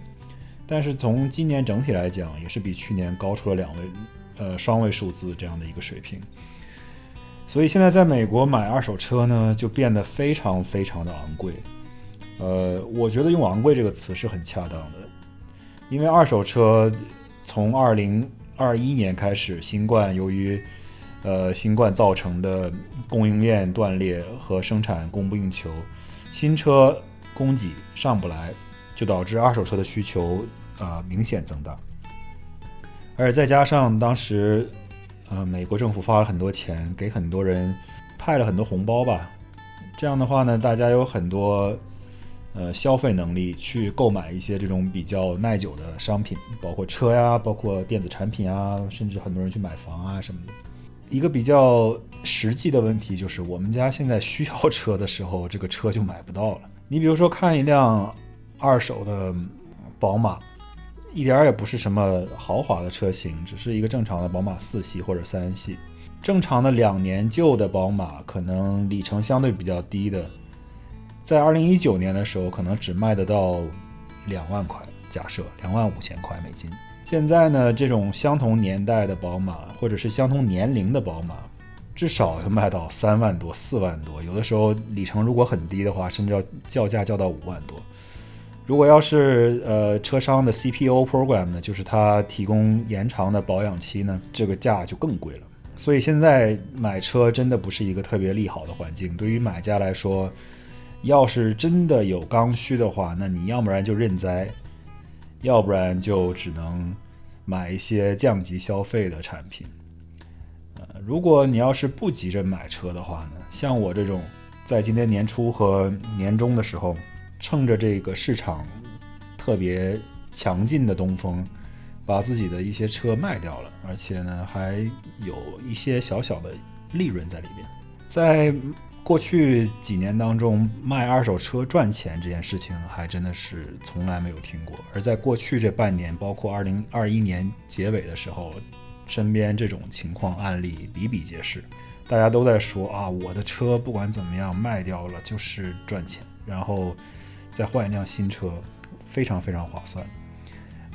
但是从今年整体来讲，也是比去年高出了两位，呃，双位数字这样的一个水平。所以现在在美国买二手车呢，就变得非常非常的昂贵。呃，我觉得用昂贵这个词是很恰当的，因为二手车从二零二一年开始，新冠由于呃新冠造成的供应链断裂和生产供不应求，新车供给上不来，就导致二手车的需求。啊，明显增大，而再加上当时，呃，美国政府发了很多钱，给很多人派了很多红包吧。这样的话呢，大家有很多呃消费能力去购买一些这种比较耐久的商品，包括车呀，包括电子产品啊，甚至很多人去买房啊什么的。一个比较实际的问题就是，我们家现在需要车的时候，这个车就买不到了。你比如说看一辆二手的宝马。一点儿也不是什么豪华的车型，只是一个正常的宝马四系或者三系。正常的两年旧的宝马，可能里程相对比较低的，在二零一九年的时候，可能只卖得到两万块，假设两万五千块美金。现在呢，这种相同年代的宝马，或者是相同年龄的宝马，至少要卖到三万多、四万多，有的时候里程如果很低的话，甚至要叫价叫到五万多。如果要是呃车商的 CPO program 呢，就是它提供延长的保养期呢，这个价就更贵了。所以现在买车真的不是一个特别利好的环境。对于买家来说，要是真的有刚需的话，那你要不然就认栽，要不然就只能买一些降级消费的产品。呃，如果你要是不急着买车的话呢，像我这种在今年年初和年终的时候，趁着这个市场特别强劲的东风，把自己的一些车卖掉了，而且呢还有一些小小的利润在里边，在。过去几年当中，卖二手车赚钱这件事情还真的是从来没有听过。而在过去这半年，包括二零二一年结尾的时候，身边这种情况案例比比皆是。大家都在说啊，我的车不管怎么样卖掉了就是赚钱，然后再换一辆新车，非常非常划算。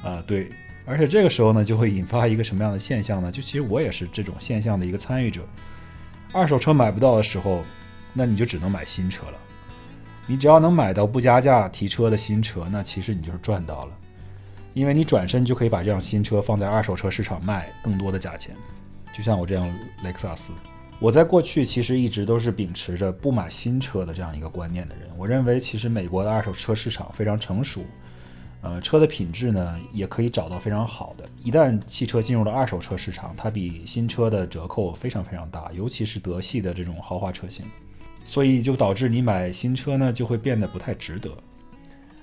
啊，对，而且这个时候呢，就会引发一个什么样的现象呢？就其实我也是这种现象的一个参与者。二手车买不到的时候。那你就只能买新车了。你只要能买到不加价提车的新车，那其实你就是赚到了，因为你转身就可以把这辆新车放在二手车市场卖更多的价钱。就像我这样雷克萨斯，我在过去其实一直都是秉持着不买新车的这样一个观念的人。我认为其实美国的二手车市场非常成熟，呃，车的品质呢也可以找到非常好的。一旦汽车进入了二手车市场，它比新车的折扣非常非常大，尤其是德系的这种豪华车型。所以就导致你买新车呢，就会变得不太值得。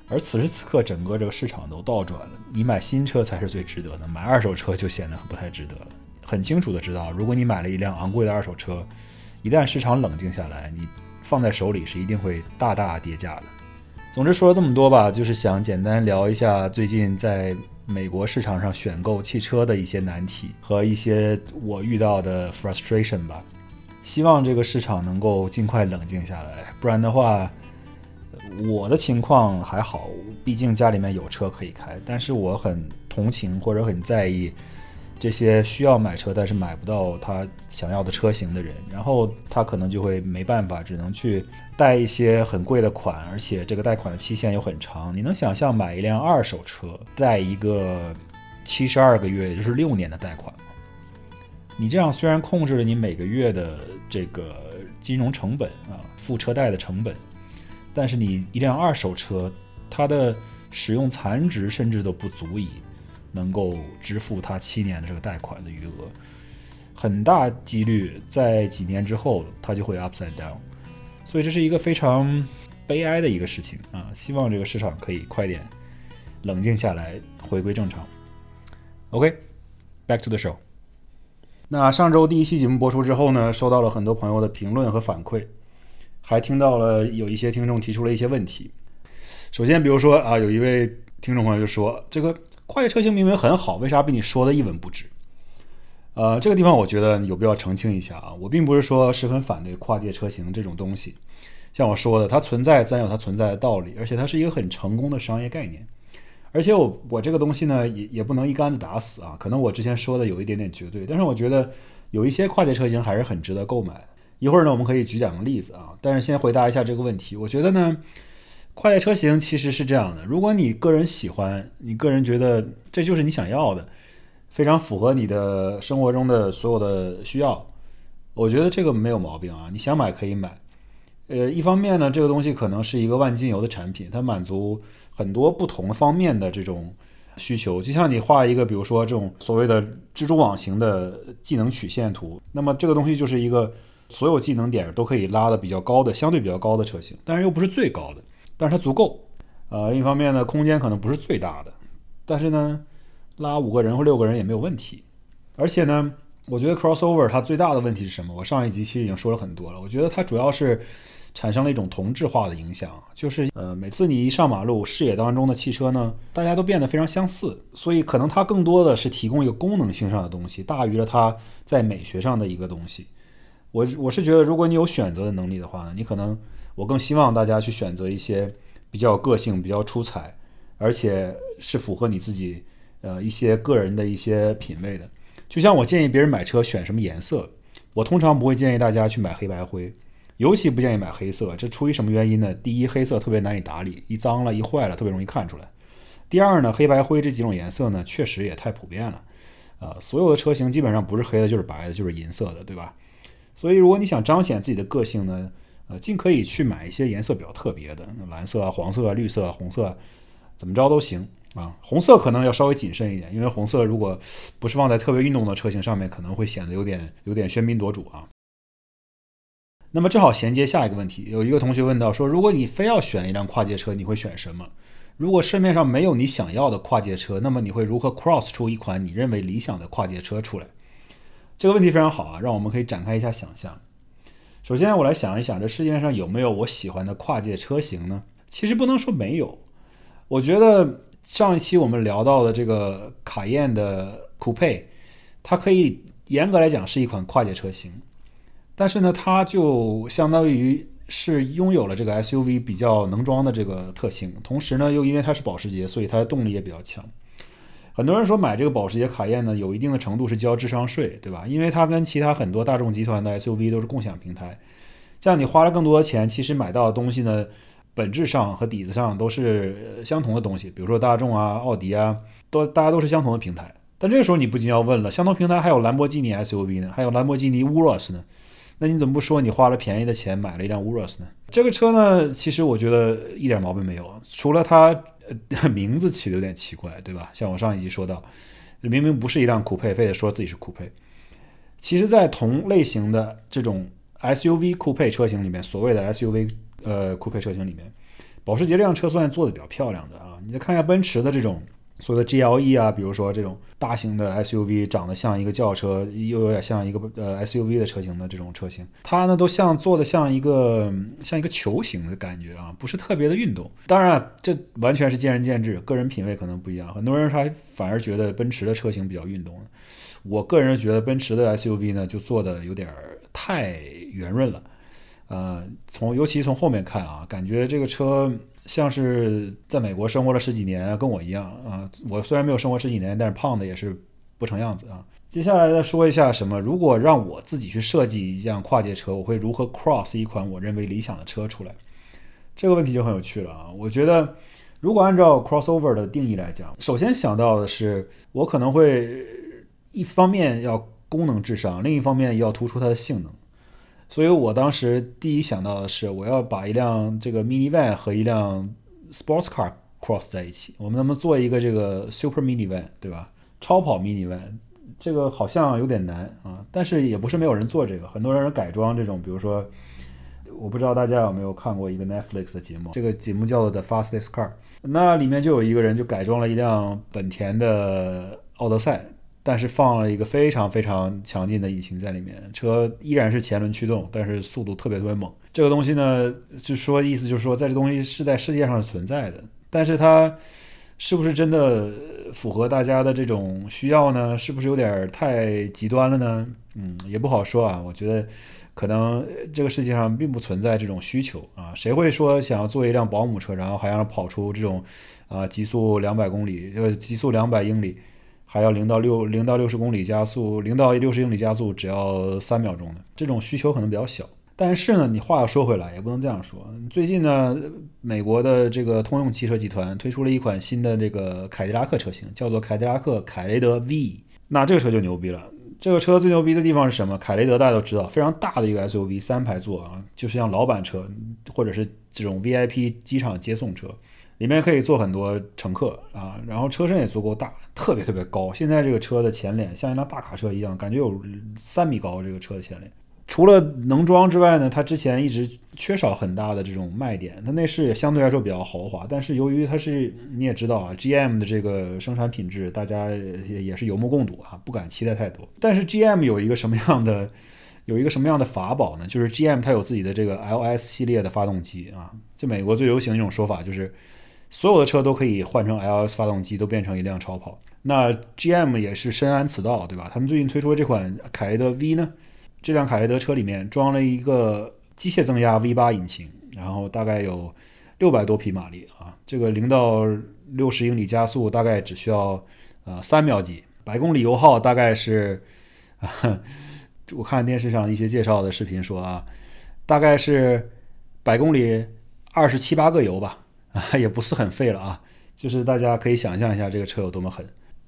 而此时此刻，整个这个市场都倒转了，你买新车才是最值得的，买二手车就显得不太值得了。很清楚的知道，如果你买了一辆昂贵的二手车，一旦市场冷静下来，你放在手里是一定会大大跌价的。总之说了这么多吧，就是想简单聊一下最近在美国市场上选购汽车的一些难题和一些我遇到的 frustration 吧。希望这个市场能够尽快冷静下来，不然的话，我的情况还好，毕竟家里面有车可以开。但是我很同情或者很在意这些需要买车但是买不到他想要的车型的人，然后他可能就会没办法，只能去贷一些很贵的款，而且这个贷款的期限又很长。你能想象买一辆二手车贷一个七十二个月，也就是六年的贷款吗？你这样虽然控制了你每个月的这个金融成本啊，付车贷的成本，但是你一辆二手车，它的使用残值甚至都不足以能够支付他七年的这个贷款的余额，很大几率在几年之后它就会 upside down，所以这是一个非常悲哀的一个事情啊！希望这个市场可以快点冷静下来，回归正常。OK，back to the show。那上周第一期节目播出之后呢，收到了很多朋友的评论和反馈，还听到了有一些听众提出了一些问题。首先，比如说啊，有一位听众朋友就说：“这个跨界车型明明很好，为啥被你说的一文不值？”呃，这个地方我觉得有必要澄清一下啊，我并不是说十分反对跨界车型这种东西，像我说的，它存在自然有它存在的道理，而且它是一个很成功的商业概念。而且我我这个东西呢，也也不能一竿子打死啊。可能我之前说的有一点点绝对，但是我觉得有一些跨界车型还是很值得购买。一会儿呢，我们可以举两个例子啊。但是先回答一下这个问题。我觉得呢，跨界车型其实是这样的：如果你个人喜欢，你个人觉得这就是你想要的，非常符合你的生活中的所有的需要，我觉得这个没有毛病啊。你想买可以买。呃，一方面呢，这个东西可能是一个万金油的产品，它满足。很多不同方面的这种需求，就像你画一个，比如说这种所谓的蜘蛛网型的技能曲线图，那么这个东西就是一个所有技能点都可以拉的比较高的，相对比较高的车型，但是又不是最高的，但是它足够。呃，另一方面呢，空间可能不是最大的，但是呢，拉五个人或六个人也没有问题。而且呢，我觉得 crossover 它最大的问题是什么？我上一集其实已经说了很多了，我觉得它主要是。产生了一种同质化的影响，就是呃，每次你一上马路，视野当中的汽车呢，大家都变得非常相似，所以可能它更多的是提供一个功能性上的东西，大于了它在美学上的一个东西。我我是觉得，如果你有选择的能力的话呢，你可能我更希望大家去选择一些比较个性、比较出彩，而且是符合你自己呃一些个人的一些品味的。就像我建议别人买车选什么颜色，我通常不会建议大家去买黑白灰。尤其不建议买黑色，这出于什么原因呢？第一，黑色特别难以打理，一脏了、一坏了，特别容易看出来。第二呢，黑白灰这几种颜色呢，确实也太普遍了。呃，所有的车型基本上不是黑的，就是白的，就是银色的，对吧？所以如果你想彰显自己的个性呢，呃，尽可以去买一些颜色比较特别的，蓝色啊、黄色啊、绿色啊、红色啊，怎么着都行啊。红色可能要稍微谨慎一点，因为红色如果不是放在特别运动的车型上面，可能会显得有点有点喧宾夺主啊。那么正好衔接下一个问题，有一个同学问到说，如果你非要选一辆跨界车，你会选什么？如果市面上没有你想要的跨界车，那么你会如何 cross 出一款你认为理想的跨界车出来？这个问题非常好啊，让我们可以展开一下想象。首先，我来想一想，这世界上有没有我喜欢的跨界车型呢？其实不能说没有。我觉得上一期我们聊到的这个卡宴的酷配，它可以严格来讲是一款跨界车型。但是呢，它就相当于是拥有了这个 SUV 比较能装的这个特性，同时呢，又因为它是保时捷，所以它的动力也比较强。很多人说买这个保时捷卡宴呢，有一定的程度是交智商税，对吧？因为它跟其他很多大众集团的 SUV 都是共享平台，这样你花了更多的钱，其实买到的东西呢，本质上和底子上都是相同的东西。比如说大众啊、奥迪啊，都大家都是相同的平台。但这个时候你不禁要问了，相同平台还有兰博基尼 SUV 呢，还有兰博基尼 Urus 呢？那你怎么不说你花了便宜的钱买了一辆 Urus 呢？这个车呢，其实我觉得一点毛病没有，除了它呃 名字起的有点奇怪，对吧？像我上一集说到，明明不是一辆酷配，非得说自己是酷配。其实，在同类型的这种 SUV 酷配车型里面，所谓的 SUV 呃酷配车型里面，保时捷这辆车算做的比较漂亮的啊。你再看一下奔驰的这种。所谓的 GLE 啊，比如说这种大型的 SUV，长得像一个轿车，又有点像一个呃 SUV 的车型的这种车型，它呢都像做的像一个像一个球形的感觉啊，不是特别的运动。当然，这完全是见仁见智，个人品味可能不一样。很多人还反而觉得奔驰的车型比较运动。我个人觉得奔驰的 SUV 呢就做的有点太圆润了，呃，从尤其从后面看啊，感觉这个车。像是在美国生活了十几年，跟我一样啊。我虽然没有生活十几年，但是胖的也是不成样子啊。接下来再说一下什么？如果让我自己去设计一辆跨界车，我会如何 cross 一款我认为理想的车出来？这个问题就很有趣了啊。我觉得，如果按照 crossover 的定义来讲，首先想到的是，我可能会一方面要功能至上，另一方面要突出它的性能。所以我当时第一想到的是，我要把一辆这个 minivan 和一辆 sports car cross 在一起。我们能不能做一个这个 super minivan，对吧？超跑 minivan，这个好像有点难啊。但是也不是没有人做这个，很多人改装这种，比如说，我不知道大家有没有看过一个 Netflix 的节目，这个节目叫做 The Fastest Car，那里面就有一个人就改装了一辆本田的奥德赛。但是放了一个非常非常强劲的引擎在里面，车依然是前轮驱动，但是速度特别特别猛。这个东西呢，就说意思就是说，在这东西是在世界上是存在的，但是它是不是真的符合大家的这种需要呢？是不是有点太极端了呢？嗯，也不好说啊。我觉得可能这个世界上并不存在这种需求啊。谁会说想要做一辆保姆车，然后还要跑出这种啊极速两百公里，呃极速两百英里？还要零到六零到六十公里加速，零到六十英里加速只要三秒钟的这种需求可能比较小。但是呢，你话又说回来，也不能这样说。最近呢，美国的这个通用汽车集团推出了一款新的这个凯迪拉克车型，叫做凯迪拉克凯雷德 V。那这个车就牛逼了。这个车最牛逼的地方是什么？凯雷德大家都知道，非常大的一个 SUV，三排座啊，就是像老板车或者是这种 VIP 机场接送车。里面可以坐很多乘客啊，然后车身也足够大，特别特别高。现在这个车的前脸像一辆大卡车一样，感觉有三米高。这个车的前脸除了能装之外呢，它之前一直缺少很大的这种卖点。它内饰也相对来说比较豪华，但是由于它是你也知道啊，GM 的这个生产品质，大家也也是有目共睹啊，不敢期待太多。但是 GM 有一个什么样的有一个什么样的法宝呢？就是 GM 它有自己的这个 LS 系列的发动机啊，就美国最流行的一种说法就是。所有的车都可以换成 LS 发动机，都变成一辆超跑。那 GM 也是深谙此道，对吧？他们最近推出的这款凯雷德 V 呢，这辆凯雷德车里面装了一个机械增压 V8 引擎，然后大概有六百多匹马力啊。这个零到六十英里加速大概只需要呃三秒几，百公里油耗大概是，我看电视上一些介绍的视频说啊，大概是百公里二十七八个油吧。啊，也不是很费了啊，就是大家可以想象一下这个车有多么狠，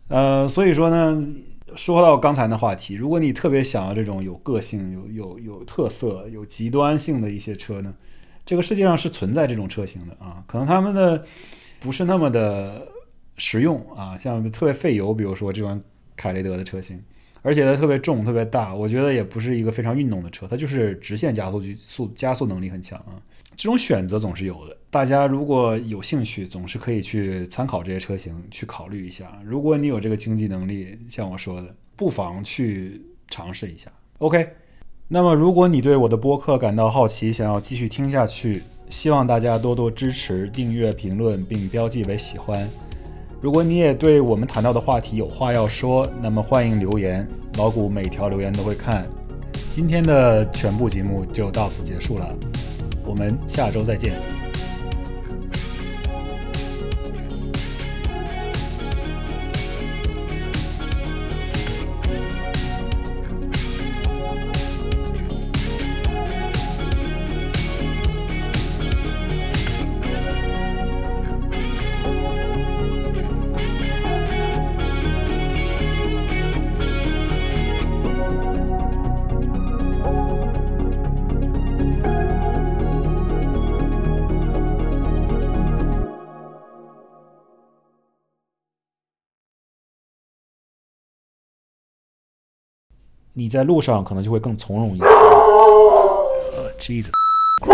呃，所以说呢，说到刚才的话题，如果你特别想要这种有个性、有有有特色、有极端性的一些车呢，这个世界上是存在这种车型的啊。可能他们的不是那么的实用啊，像特别费油，比如说这款凯雷德的车型，而且它特别重、特别大，我觉得也不是一个非常运动的车，它就是直线加速速加速能力很强啊。这种选择总是有的，大家如果有兴趣，总是可以去参考这些车型，去考虑一下。如果你有这个经济能力，像我说的，不妨去尝试一下。OK，那么如果你对我的播客感到好奇，想要继续听下去，希望大家多多支持、订阅、评论并标记为喜欢。如果你也对我们谈到的话题有话要说，那么欢迎留言，老谷每条留言都会看。今天的全部节目就到此结束了。我们下周再见。你在路上可能就会更从容一些。呃，Jesus。